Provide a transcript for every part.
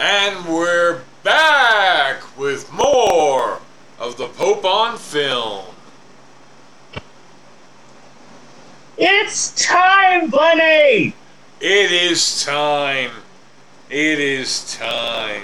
And we're back with more of the Pope on film. It's time, Bunny! It is time. It is time.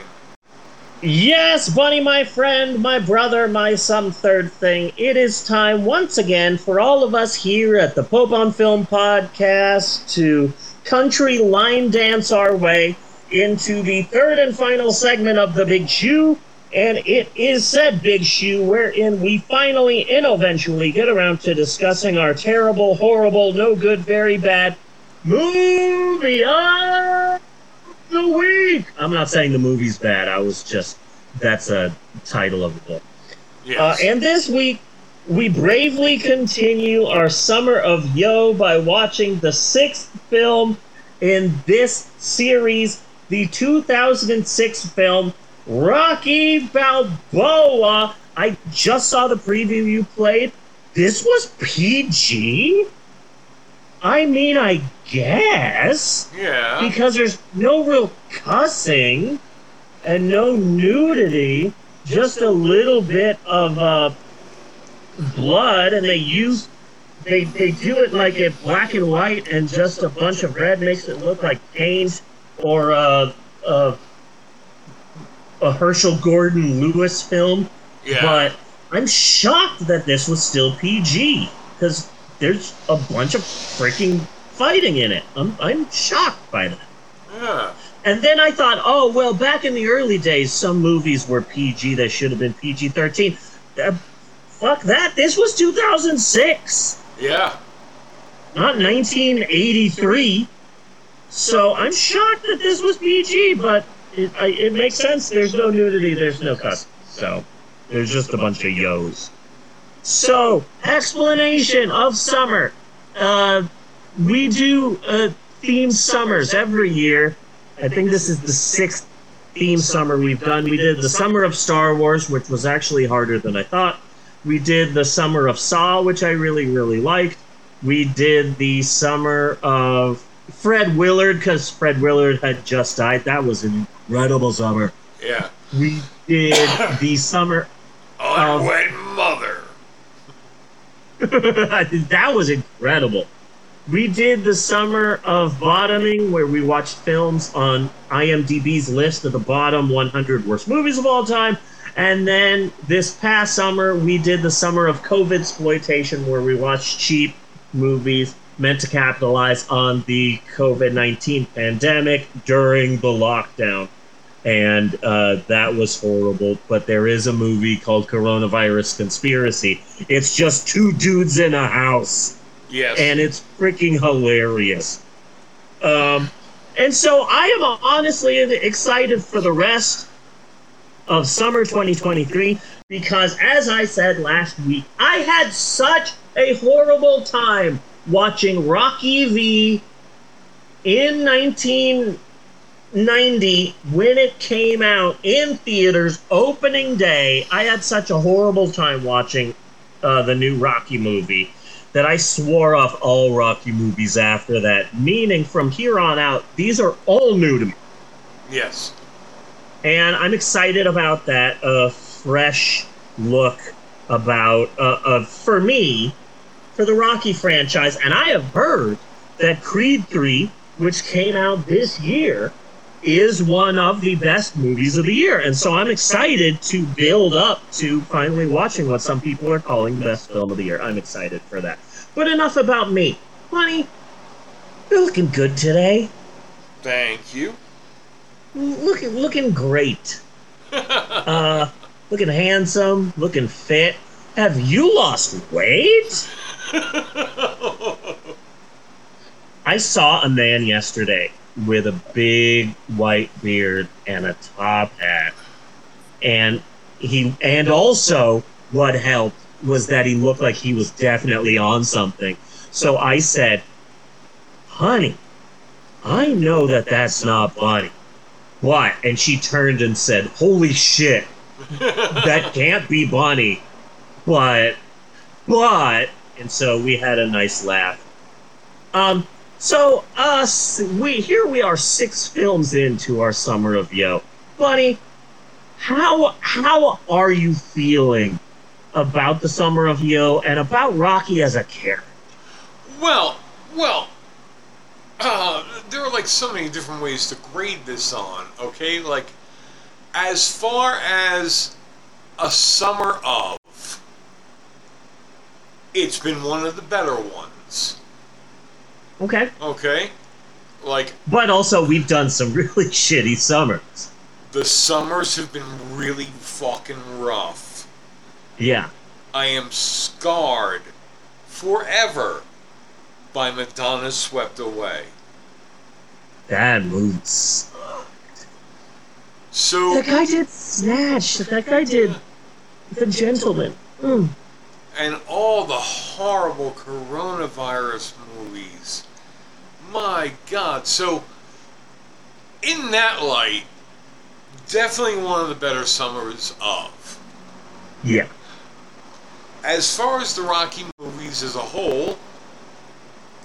Yes, Bunny, my friend, my brother, my some third thing. It is time once again for all of us here at the Pope on Film podcast to country line dance our way into the third and final segment of the Big Shoe. And it is said Big Shoe, wherein we finally and eventually get around to discussing our terrible, horrible, no good, very bad movie of the week. I'm not saying the movie's bad. I was just that's a title of the book. Yes. Uh, and this week we bravely continue our summer of Yo by watching the sixth film in this series, the 2006 film Rocky Balboa. I just saw the preview you played. This was PG? I mean, I guess yeah. because there's no real cussing and no nudity, just a little bit of uh, blood, and they use they they do it like in black and white, and just a bunch of red makes it look like paint or uh, uh, a Herschell Gordon Lewis film. yeah. But I'm shocked that this was still PG because there's a bunch of freaking fighting in it. I'm I'm shocked by that. yeah. And then I thought, oh well, back in the early days, some movies were PG that should have been PG thirteen. Uh, fuck that! This was 2006, Yeah. not 1983. So I'm shocked that this was PG, but it, I, it makes sense. There's no nudity, there's no cuss, so there's just a bunch of yos. So explanation of summer. Uh, we do uh, theme summers every year. I think this is the sixth theme summer we've done. We did the summer of Star Wars, which was actually harder than I thought. We did the summer of Saw, which I really, really liked. We did the summer of Fred Willard, because Fred Willard had just died. That was an incredible summer. Yeah. We did the summer. Unwed mother. that was incredible. We did the summer of bottoming, where we watched films on IMDb's list of the bottom 100 worst movies of all time. And then this past summer, we did the summer of COVID exploitation, where we watched cheap movies meant to capitalize on the COVID 19 pandemic during the lockdown. And uh, that was horrible. But there is a movie called Coronavirus Conspiracy. It's just two dudes in a house Yes. and it's freaking hilarious. Um, and so I am honestly excited for the rest of summer 2023 because, as I said last week, I had such a horrible time watching Rocky V in 1990 when it came out in theaters opening day. I had such a horrible time watching uh, the new Rocky movie that I swore off all Rocky movies after that, meaning from here on out, these are all new to me. yes. And I'm excited about that uh, fresh look about, uh, of, for me, for the Rocky franchise. And I have heard that Creed 3, which came out this year, is one of the best movies of the year. And so I'm excited to build up to finally watching what some people are calling the best film of the year. I'm excited for that. But enough about me. Honey, you're looking good today. Thank you. Looking looking great. Uh looking handsome, looking fit. Have you lost weight? I saw a man yesterday with a big white beard and a top hat. And he and also what helped was that he looked like he was definitely on something. So I said, "Honey, I know that that's not Bunny." What? And she turned and said, "Holy shit. that can't be Bunny." But but and so we had a nice laugh. Um so us we here we are six films into our summer of yo. Bunny, how how are you feeling about the Summer of Yo and about Rocky as a character? Well, well, uh, there are like so many different ways to grade this on. Okay, like as far as a summer of, it's been one of the better ones. Okay. Okay, like But also, we've done some really shitty summers. the summers have been really fucking rough. Yeah. I am scarred forever by Madonna Swept Away. That movie sucked. So That guy did Snatch. That guy did The Gentleman. Mm. And all the horrible coronavirus movies. My God. So, in that light, definitely one of the better summers of. Yeah. As far as the Rocky movies as a whole,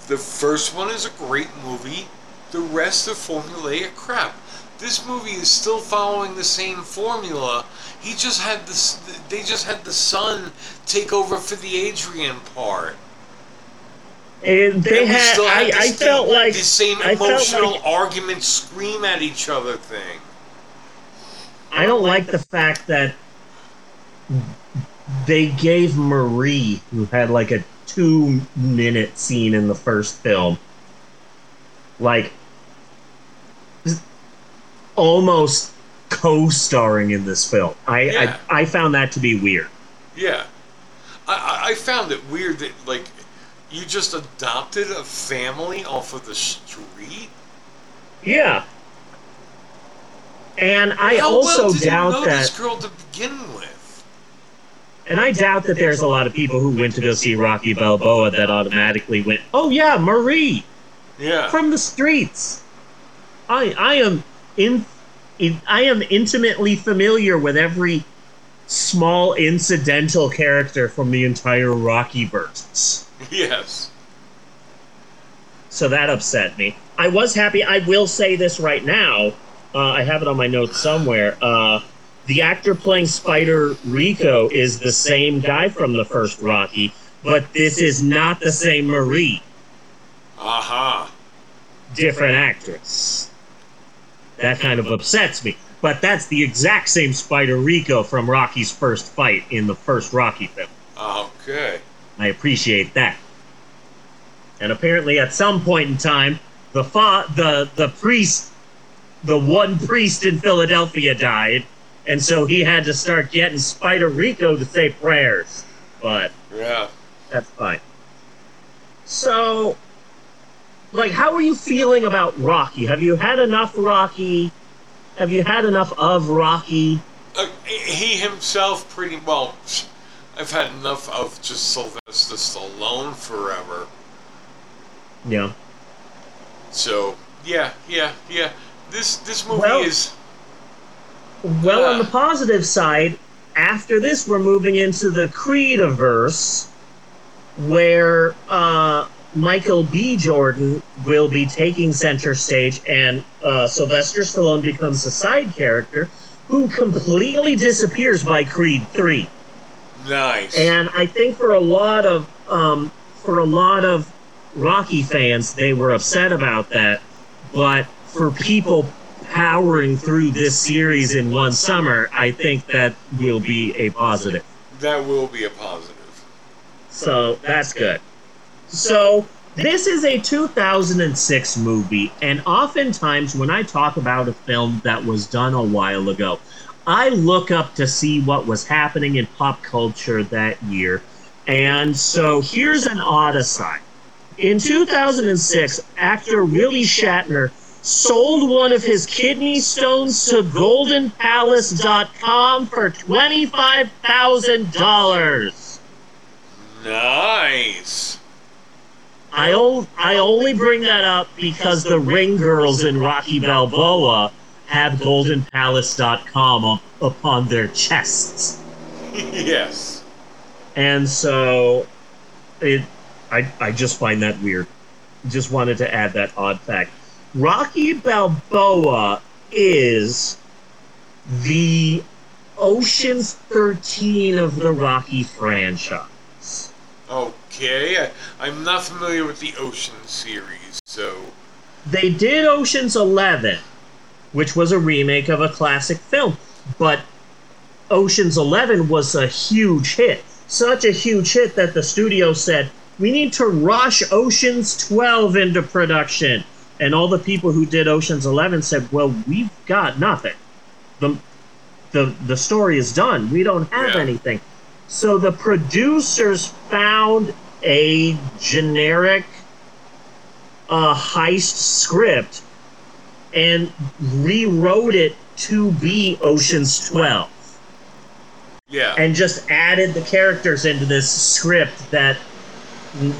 the first one is a great movie. The rest are formulaic crap. This movie is still following the same formula. He just had this. They just had the son take over for the Adrian part. And they And had. still I, I felt like. the same emotional like- argument, scream at each other thing. I don't like the fact that they gave Marie, who had like a two minute scene in the first film, like almost co starring in this film. I, Yeah. I I found that to be weird. Yeah, I, I I found it weird that like you just adopted a family off of the street. Yeah. And I How also well doubt that this girl to begin with? And I doubt that there's a lot of people who went to go see Rocky Balboa that automatically went, "Oh yeah, Marie Yeah, from the streets." I I am in, in I am intimately familiar with every small incidental character from the entire Rocky verse. yes, So that upset me. I was happy. I will say this right now. Uh, I have it on my notes somewhere. Uh, the actor playing Spider Rico is the same guy from the first Rocky, but this is not the same Marie. aha. Different actress. That kind of upsets me. But that's the exact same Spider Rico from Rocky's first fight in the first Rocky film. Okay. I appreciate that. And apparently, at some point in time, the fa- the the priest, the one priest in Philadelphia died, and so he had to start getting Spider Rico to say prayers. But Yeah. that's fine. So, like, how are you feeling about Rocky? Have you had enough Rocky? Have you had enough of Rocky? Uh, he himself, pretty well. I've had enough of just Sylvester Stallone forever. Yeah. So yeah, yeah, yeah. This this movie Well- is Well, on the positive side, after this, we're moving into the Creediverse, where uh, Michael B. Jordan will be taking center stage, and uh, Sylvester Stallone becomes a side character who completely disappears by Creed 3. nice. And I think for a lot of um, for a lot of Rocky fans, they were upset about that. But for people powering through this series in one summer, I think that will be a positive. that will be a positive. So that's good. So this is a 2006 movie, and oftentimes when I talk about a film that was done a while ago, I look up to see what was happening in pop culture that year. And so here's an odd aside. In 2006, actor Willie Shatner sold one of his kidney stones to goldenpalace.com for $25,000. Nice. I, o- I only bring that up because the ring girls in Rocky Balboa have goldenpalace.com up, upon their chests. yes. And so it I I just find that weird. Just wanted to add that odd fact. Rocky Balboa is the Ocean's 13 of the Rocky franchise. Okay, I, I'm not familiar with the Ocean series, so They did Ocean's 11, which was a remake of a classic film, but Ocean's 11 was a huge hit. Such a huge hit that the studio said, we need to rush Ocean's 12 into production. And all the people who did Ocean's 11 said, well, we've got nothing. The, the, the story is done. We don't have Yeah. anything. So the producers found a generic uh, heist script and rewrote it to be Ocean's 12 yeah. and just added the characters into this script that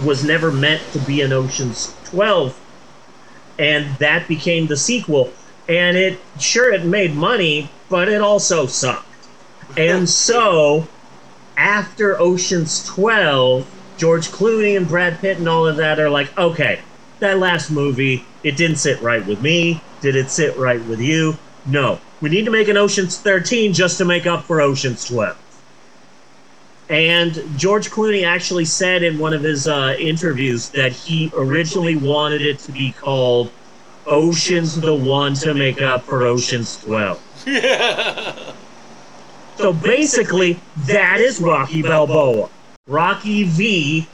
was never meant to be an Ocean's 12 and that became the sequel. And it sure it made money but it also sucked. And so after Ocean's 12 George Clooney and Brad Pitt and all of that are like okay that last movie it didn't sit right with me. Did it sit right with you? No. We need to make an Ocean's 13 just to make up for Ocean's 12 and George Clooney actually said in one of his uh, interviews that he originally wanted it to be called Ocean's the One to make up for Ocean's 12. So basically, that is Rocky Balboa. Rocky V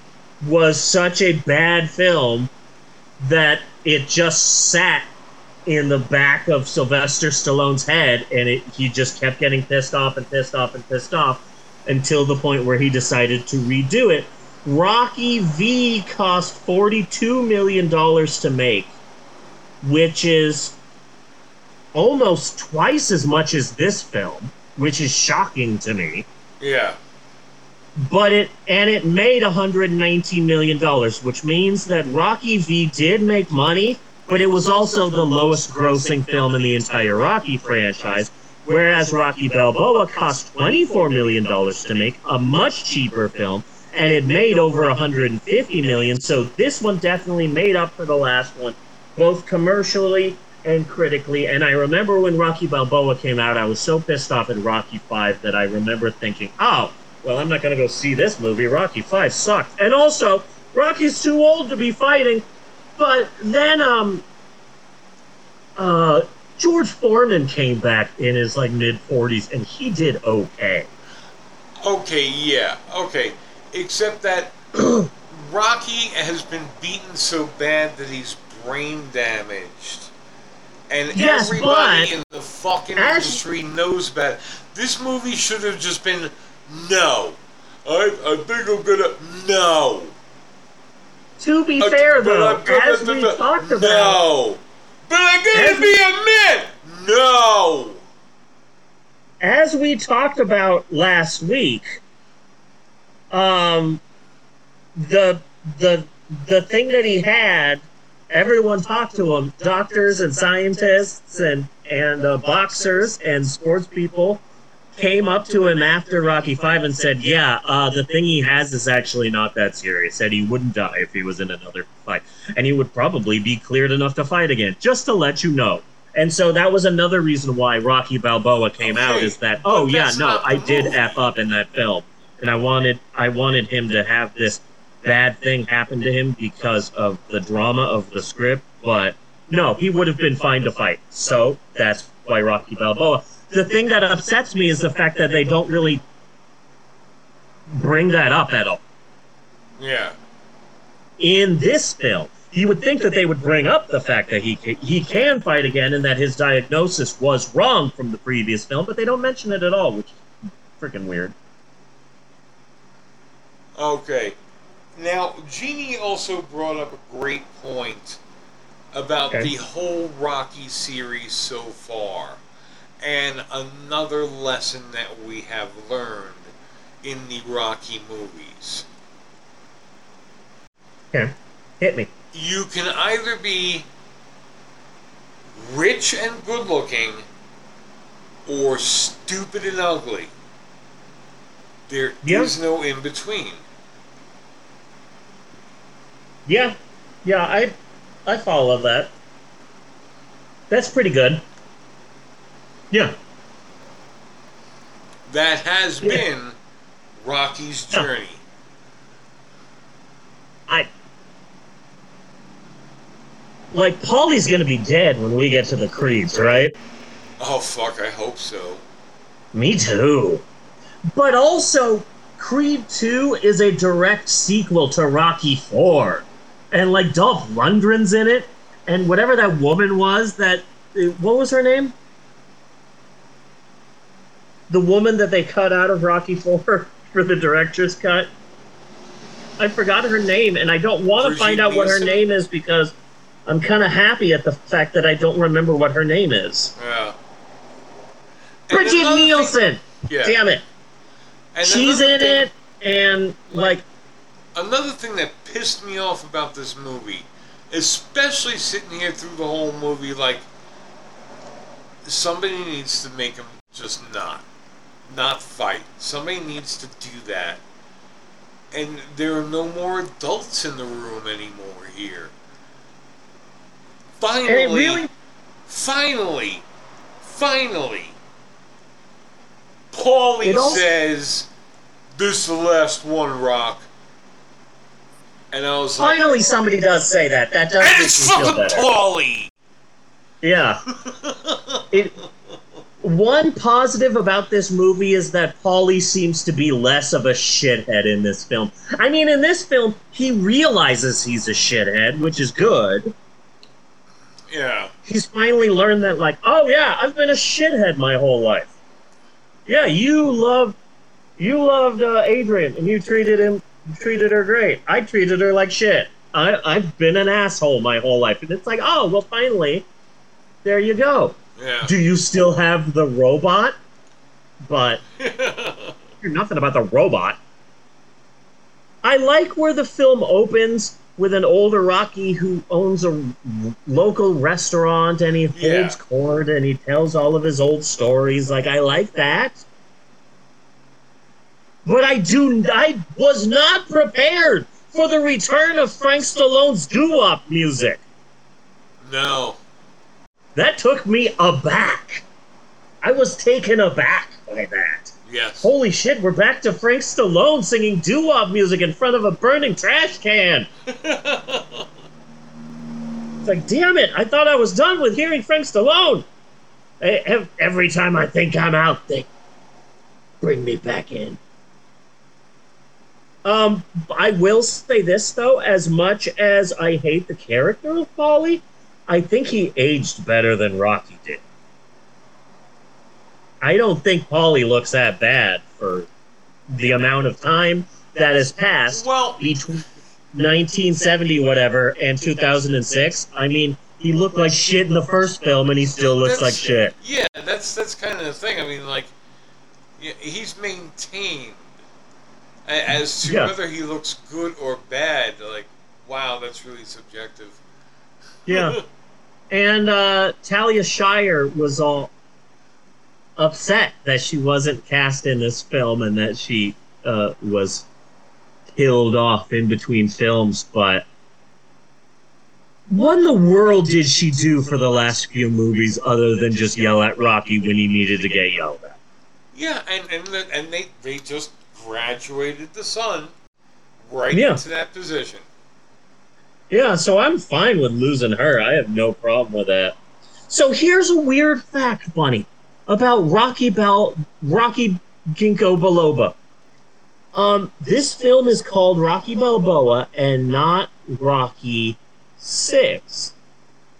was such a bad film that it just sat in the back of Sylvester Stallone's head, and it, he just kept getting pissed off and pissed off and pissed off until the point where he decided to redo it. Rocky V cost $42 million to make, which is almost twice as much as this film, which is shocking to me. yeah. But it and it made 119 million dollars, which means that Rocky V did make money, but it was also the lowest grossing film in the entire Rocky franchise. Whereas Rocky Balboa cost 24 million dollars to make, a much cheaper film, and it made over 150 million. So this one definitely made up for the last one, both commercially and critically. And I remember when Rocky Balboa came out, I was so pissed off at Rocky 5 that I remember thinking, oh, well, I'm not going to go see this movie. Rocky 5 sucked. And also, Rocky's too old to be fighting. But then, um, uh, George Foreman came back in his like mid 40s and he did okay. Okay, yeah, okay. Except that Rocky has been beaten so bad that he's brain damaged. And Yes, everybody in the fucking As- industry knows about. This movie should have just been no. I, I think I'm gonna no. To be Uh, fair, though, as we talked about, No. But I'm gonna As- be a man. No. as we talked about last week, um, the the the thing that he had, everyone talked to him, doctors and scientists and and uh, boxers and sports people came up to him after Rocky Five and said, "Yeah, uh, the thing he has is actually not that serious. Said he wouldn't die if he was in another fight, and he would probably be cleared enough to fight again. Just to let you know." And so that was another reason why Rocky Balboa came out is that oh yeah no I did f up in that film, and I wanted I wanted him to have this bad thing happened to him because of the drama of the script, but no, he would have been fine to fight. So that's why Rocky Balboa. The thing that upsets me is the fact that they don't really bring that up at all Yeah. in this film. You would think that they would bring up the fact that he ca- he can fight again and that his diagnosis was wrong from the previous film, but they don't mention it at all, which is freaking weird. Okay. Now, Jeannie also brought up a great point about Okay. the whole Rocky series so far, and another lesson that we have learned in the Rocky movies. Okay, hit me. You can either be rich and good looking or stupid and ugly. There is Yeah. no in between. Yeah, yeah, I I follow that. That's pretty good. Yeah. that has Yeah. been Rocky's journey. I like Paulie's gonna be dead when we get to the creeds, right? Oh fuck, I hope so. Me too. But also, Creed 2 is a direct sequel to Rocky 4. And like Dolph Lundgren's in it, and whatever that woman was that what was her name? The woman that they cut out of Rocky 4 for the director's cut. I forgot her name, and I don't want to find out what her Nielsen? name is because I'm kind of happy at the fact that I don't remember what her name is. Yeah. Brigitte another thing- Nielsen! yeah. Damn it. And She's in thing- it, and like, Another thing that pissed me off about this movie, especially sitting here through the whole movie, like somebody needs to make him just not, not fight. Somebody needs to do that. And there are no more adults in the room anymore here. Finally, really, finally, finally, Paulie also- says, "This is the last one, Rock." And I was like, finally somebody does say that. That does "And it's fucking. Paulie." Yeah. It. One positive about this movie is that Paulie seems to be less of a shithead in this film. I mean, in this film, he realizes he's a shithead, which is good. Yeah, He's finally learned that, like, oh yeah, I've been a shithead my whole life. Yeah, you loved, you loved uh, Adrian, and you treated him, treated her great. I treated her like shit. I, I've been an asshole my whole life, and it's like, oh well, finally, there you go. yeah. Do you still have the robot? But you're nothing about the robot. I like where the film opens with an older Rocky who owns a local restaurant and he holds Yeah. court and he tells all of his old stories. Like I like that. But I do I was not prepared for the return of Frank Stallone's doo-wop music. no. That took me aback. I was taken aback by that. Yes. Holy shit, we're back to Frank Stallone singing doo-wop music in front of a burning trash can. It's like, damn it, I thought I was done with hearing Frank Stallone. Ev- Every time I think I'm out, they bring me back in. Um, I will say this though, as much as I hate the character of Paulie, I think he aged better than Rocky did. I don't think Paulie looks that bad for the amount of time that has passed well, between 1970 whatever and 2006 i mean he looked like shit in the first film and he still looks like shit Yeah, that's that's kind of the thing. I mean, like, he's maintained as to Yeah. whether he looks good or bad. Like, wow, that's really subjective. yeah and uh talia shire was all upset that she wasn't cast in this film and that she uh was killed off in between films but what in the world did she do for the last few movies other than just yell at rocky when he needed to get yelled at Yeah, and and the, and they they just graduated the son right Yeah. into that position. Yeah, so I'm fine with losing her. I have no problem with that. So here's a weird fact, Bunny, about Rocky Bal Rocky Ginkgo Biloba. Um, this film is called Rocky Balboa and not Rocky Six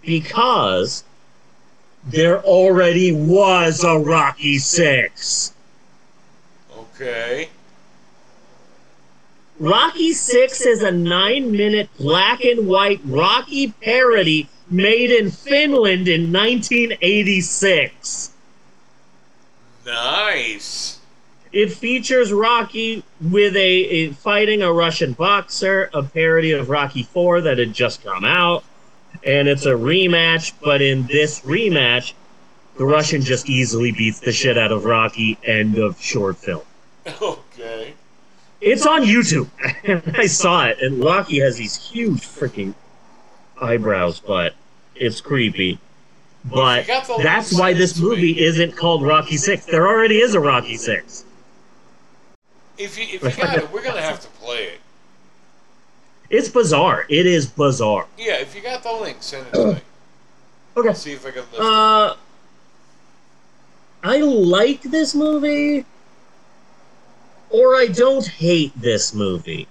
because there already was a Rocky Six. Okay. Rocky Six is a nine-minute black and white Rocky parody made in Finland in 1986. Nice. It features Rocky with a, a fighting a Russian boxer, a parody of Rocky Four that had just come out, and it's a rematch. But in this rematch, the Russian just easily beats the shit out of Rocky. End of short film. Okay. It's on YouTube. I saw it, and Rocky has these huge freaking eyebrows, but it's creepy. But you got the that's why this movie isn't called Rocky Six. There already is a Rocky Six. If you if you got it, we're gonna have to play it. It's bizarre. It is bizarre. Yeah, if you got the link, send it to me. Okay. I'll see if I can. Uh, I like this movie, or I don't hate this movie.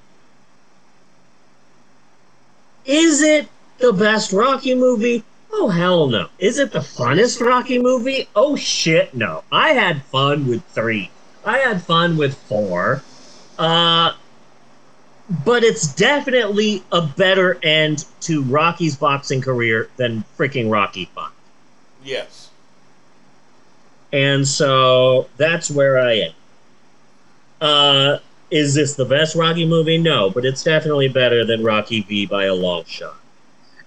Is it the best Rocky movie? Oh, hell no. Is it the funnest Rocky movie? Oh, shit, no. I had fun with three. I had fun with four. Uh, but it's definitely a better end to Rocky's boxing career than freaking Rocky 5. Yes. And so that's where I am. Uh, is this the best Rocky movie? No, but it's definitely better than Rocky V by a long shot.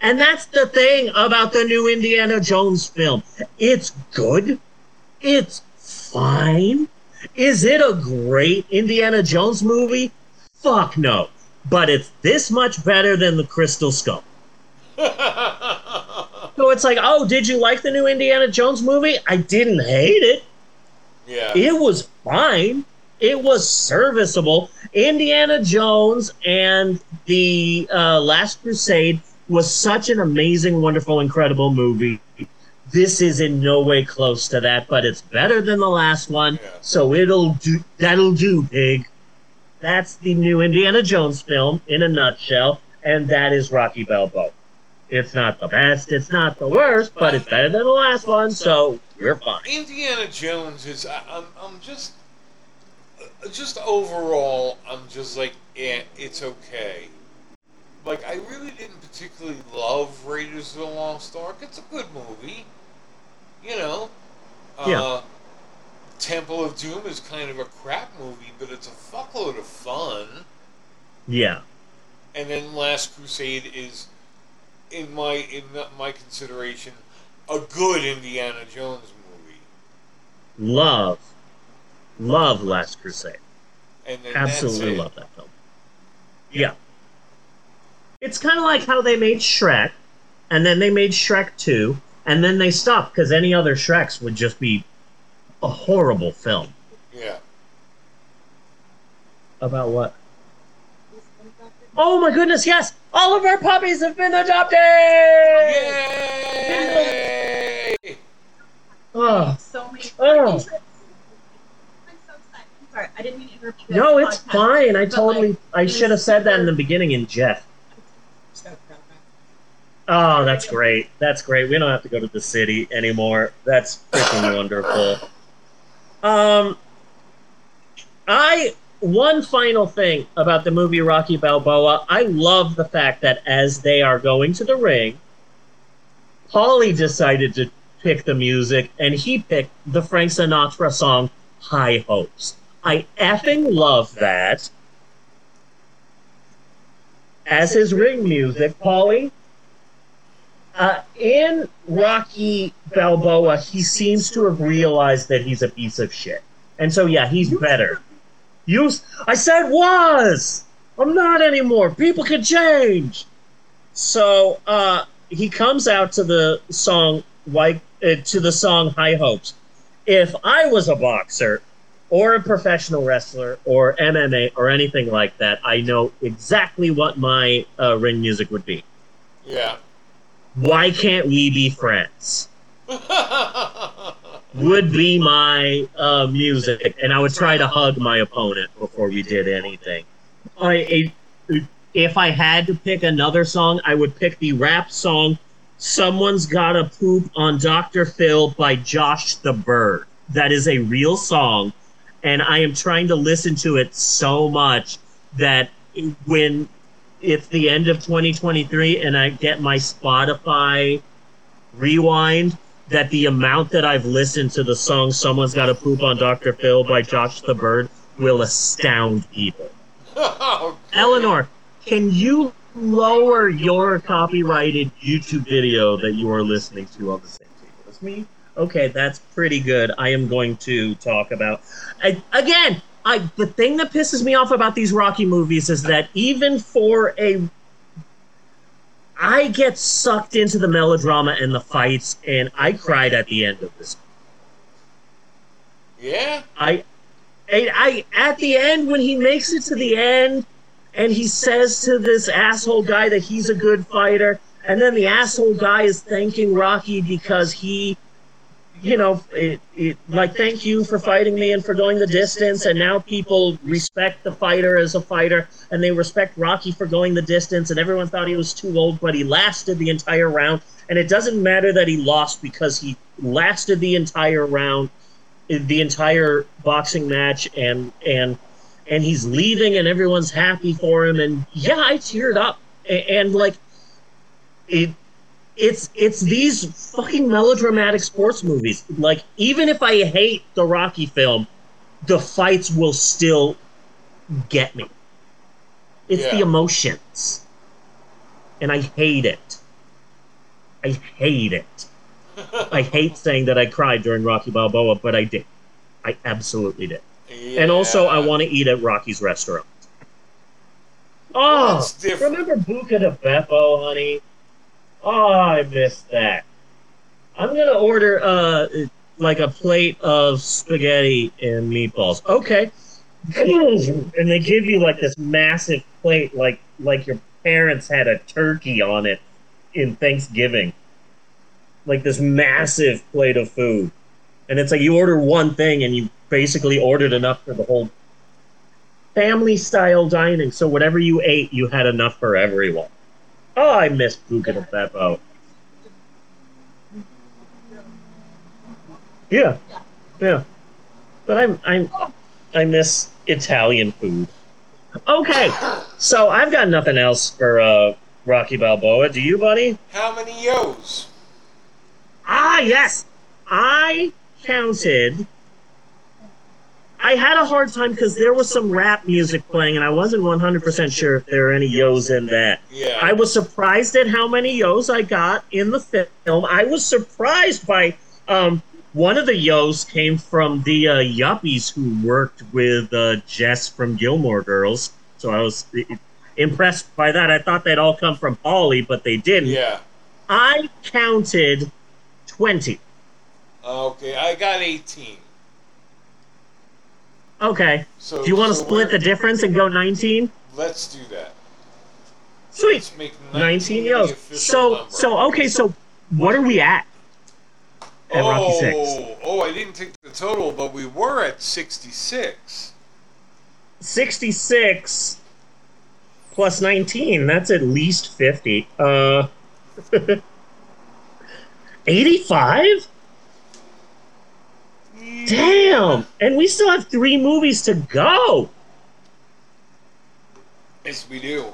And that's the thing about the new Indiana Jones film. It's good. It's fine. Is it a great Indiana Jones movie? Fuck no. But it's this much better than the Crystal Skull. So it's like, oh, did you like the new Indiana Jones movie? I didn't hate it. yeah. It was fine. It was serviceable. Indiana Jones and the uh, Last Crusade was such an amazing, wonderful, incredible movie. This is in no way close to that, but it's better than the last one. Yeah. So it'll do. That'll do, pig. That's the new Indiana Jones film in a nutshell, and that is Rocky Balboa. It's not the best, it's not the worst, but it's better than the last one, so we're fine. Indiana Jones is. I, I'm. I'm just. Just overall, I'm just like, yeah, it's okay. Like, I really didn't particularly love Raiders of the Lost Ark. It's a good movie. You know? Yeah. Uh, Temple of Doom is kind of a crap movie, but it's a fuckload of fun. Yeah. And then Last Crusade is, in my in my consideration, a good Indiana Jones movie. Love. Love Last Crusade. And then Absolutely love that film. Yeah. It's kind of like how they made Shrek, and then they made Shrek 2, and then they stopped because any other Shreks would just be a horrible film. Yeah. About what? Oh my goodness, yes! All of our puppies have been adopted! Yay! Oh, so many. Oh. I'm so excited. I'm sorry, I didn't mean to interrupt you. no, it's podcast, fine. I totally, like, I should have said that in the beginning in Jeff. so proud of Oh, that's great. That's great. We don't have to go to the city anymore. That's freaking wonderful. Um, I one final thing about the movie Rocky Balboa. I love the fact that as they are going to the ring, Paulie decided to pick the music, and he picked the Frank Sinatra song "High Hopes." I effing love that. As his ring music, Paulie. Uh, in Rocky Balboa, he seems to have realized that he's a piece of shit, and so yeah, he's better. You, I said was. I'm not anymore. People can change. So uh, he comes out to the song like uh, to the song High Hopes. If I was a boxer or a professional wrestler or MMA or anything like that, I know exactly what my uh, ring music would be. Yeah. Why can't we be friends? Would be my uh, music, and I would try to hug my opponent before we did anything. I, if I had to pick another song, I would pick the rap song "Someone's Gotta Poop on Dr. Phil" by Josh the Bird. That is a real song, and I am trying to listen to it so much that when it's the end of 2023 and I get my Spotify rewind, that the amount that I've listened to the song Someone's Gotta Poop on Dr. Phil by Josh the Bird will astound people. Oh. Eleanor, can you lower your copyrighted YouTube video that you are listening to on the same table as me? Okay, that's pretty good. I am going to talk about I, again. I the thing that pisses me off about these Rocky movies is that even for a I get sucked into the melodrama and the fights, and I cried at the end of this. Yeah? I, I, I at the end when he makes it to the end, and he says to this asshole guy that he's a good fighter, and then the asshole guy is thanking Rocky because he, you know, it, it, like thank you for fighting me and for going the distance, and now people respect the fighter as a fighter, and they respect Rocky for going the distance, and everyone thought he was too old, but he lasted the entire round, and it doesn't matter that he lost because he lasted the entire round the entire boxing match and and and he's leaving and everyone's happy for him and yeah i teared up. And, and like it it's it's these fucking melodramatic sports movies like even if i hate the rocky film the fights will still get me it's the emotions and i hate it i hate it I hate saying that I cried during Rocky Balboa, but I did. I absolutely did. And also, I want to eat at Rocky's restaurant. Oh, remember Buca di Beppo, honey? Oh, I missed that. I'm gonna order uh like a plate of spaghetti and meatballs. Okay. And they give you like this massive plate, like like your parents had a turkey on it in Thanksgiving. Like this massive plate of food. And it's like you order one thing and you basically ordered enough for the whole family style dining. So whatever you ate, you had enough for everyone. Oh, I miss Buca di Beppo. Yeah, yeah. But I'm I'm I miss Italian food. Okay, so I've got nothing else for uh, Rocky Balboa. Do you, buddy? How many yo's? Ah, yes. I counted. I had a hard time because there was some rap music playing, and I wasn't 100% sure if there were any yo's in that. Yeah. I was surprised at how many yo's I got in the film. I was surprised by um, one of the yo's came from the uh, yuppies who worked with uh, Jess from Gilmore Girls. So I was impressed by that. I thought they'd all come from Paulie, but they didn't. yeah. I counted 20. Okay, I got 18. Okay. So Do you want to so split the difference and go 19? Let's do that. Sweet. Let's make 19 the yo's. So, number. so okay, so what are we at? At oh, Rocky 6. oh, I didn't take the total, but we were at 66. 66 plus 19. That's at least 50. Uh, 85? Damn! And we still have three movies to go. Yes, we do.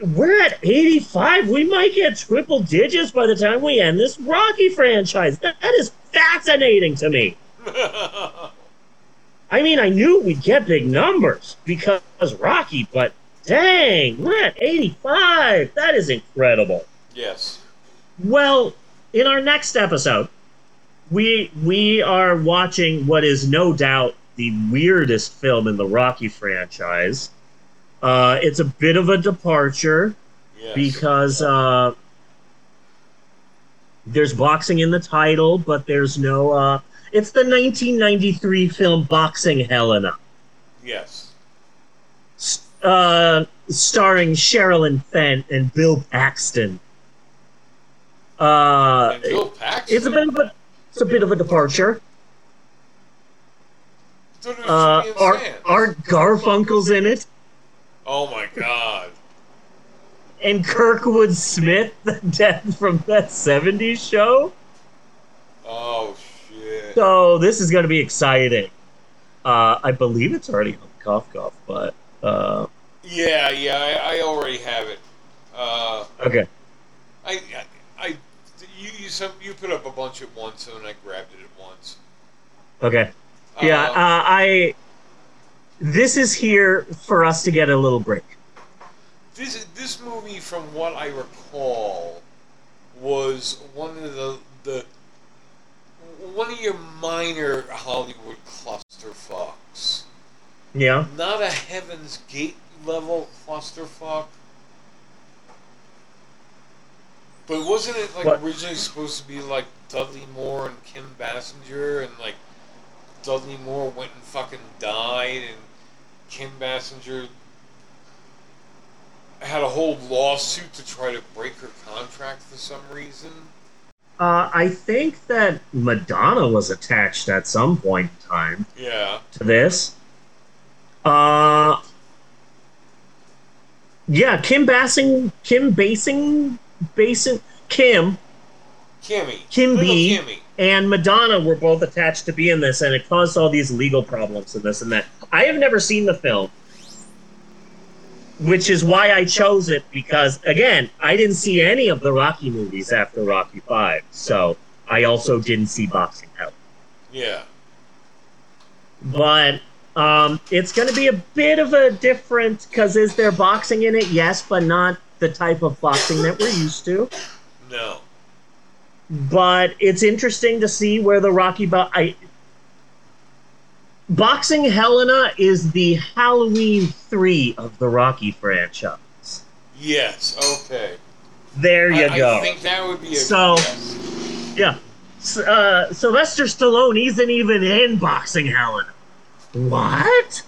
We're at 85. We might get triple digits by the time we end this Rocky franchise. That, that is fascinating to me. I mean, I knew we'd get big numbers because Rocky, but dang, we're at 85. That is incredible. yes. Well, in our next episode, we we are watching what is no doubt the weirdest film in the Rocky franchise. Uh, it's a bit of a departure Yes. because uh, there's boxing in the title, but there's no. Uh, it's the 1993 film Boxing Helena, Yes. uh, starring Sherilyn Fenn and Bill Paxton. Uh, Bill Paxton. it's a bit of a it's a bit of a departure. Thought it was Uh, Julian Art, Sands. Art Garfunkel's in it, Oh my god. and Kurtwood Smith, the dad from that '70s show. Oh shit. So this is going to be exciting. Uh, I believe it's already on Cough Cough, but uh, Yeah, yeah, I, I already have it. Uh, okay. I, I, I you, you, some, you put up a bunch at once, and I grabbed it at once. Okay. Yeah, Uh, uh, I. This is here for us to get a little break. this this movie, from what I recall, was one of the the one of your minor Hollywood clusterfucks. Yeah. Not a Heaven's Gate level clusterfuck, But wasn't it like What? originally supposed to be like Dudley Moore and Kim Basinger, and like Dudley Moore went and fucking died, and Kim Basinger had a whole lawsuit to try to break her contract for some reason. Uh, I think that Madonna was attached at some point in time Yeah. to this. Uh, yeah, Kim Bassing, Kim Basing, Basinger, Kim Kimmy. Kim Little B. Kimmy. and Madonna were both attached to be in this, and it caused all these legal problems and this and that. I have never seen the film, which is why I chose it because, again, I didn't see any of the Rocky movies after Rocky Five, so I also didn't see Boxing Hell. Yeah. But um, it's going to be a bit of a different because is there boxing in it? Yes, but not the type of boxing that we're used to. No. but it's interesting to see where the Rocky bo- I Boxing Helena is the Halloween 3 of the Rocky franchise. Yes. Okay. There you I, go. I think that would be a So- yes. yeah. Uh, Sylvester Stallone isn't even in Boxing Helena. What?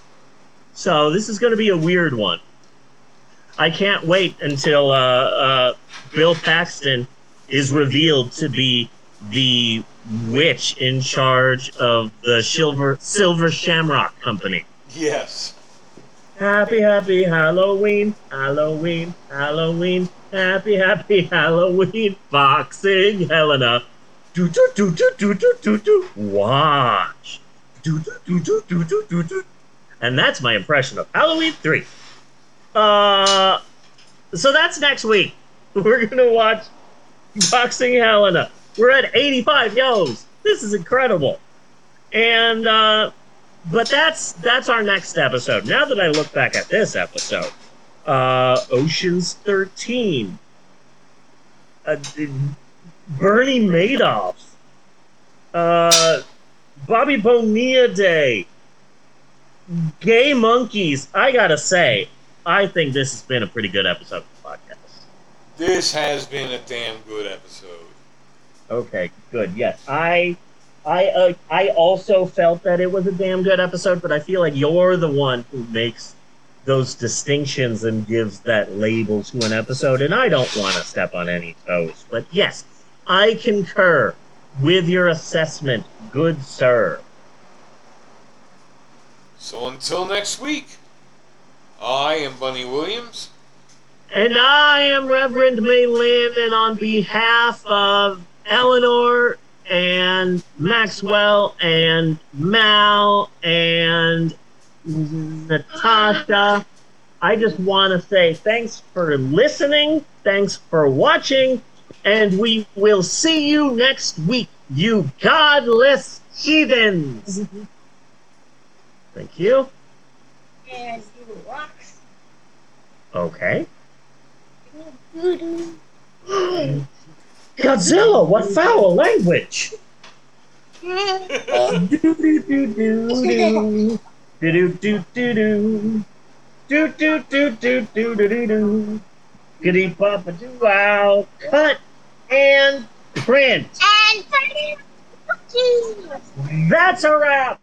So this is going to be a weird one. I can't wait until uh, uh, Bill Paxton is revealed to be the witch in charge of the Silver Silver Shamrock Company. Yes. Happy, happy Halloween, Halloween, Halloween, happy, happy Halloween, Boxing Helena. Do do do do do do do do. Watch. Do do do do do do do do. And that's my impression of Halloween three. Uh, so that's next week. We're gonna watch Boxing Helena. We're at 85 yos. This is incredible. And uh, but that's that's our next episode. Now that I look back at this episode, uh, Ocean's Thirteen, uh, Bernie Madoff, uh, Bobby Bonilla Day, Gay Monkeys. I gotta say, I think this has been a pretty good episode of the podcast. This has been a damn good episode. Okay, good. Yes, I, I, uh, I also felt that it was a damn good episode, but I feel like you're the one who makes those distinctions and gives that label to an episode, and I don't want to step on any toes. But yes, I concur with your assessment, good sir. So until next week, I am Bunny Williams. And I am Reverend Mayland, and on behalf of Eleanor and Maxwell and Mal and Natasha, I just want to say thanks for listening, thanks for watching, and we will see you next week, you godless heathens. Thank you. And you rocks. Okay. Godzilla, what foul language! Do do do do do do do do do do do do do do do Goody papa do wow cut and print. And cookies. That's a wrap.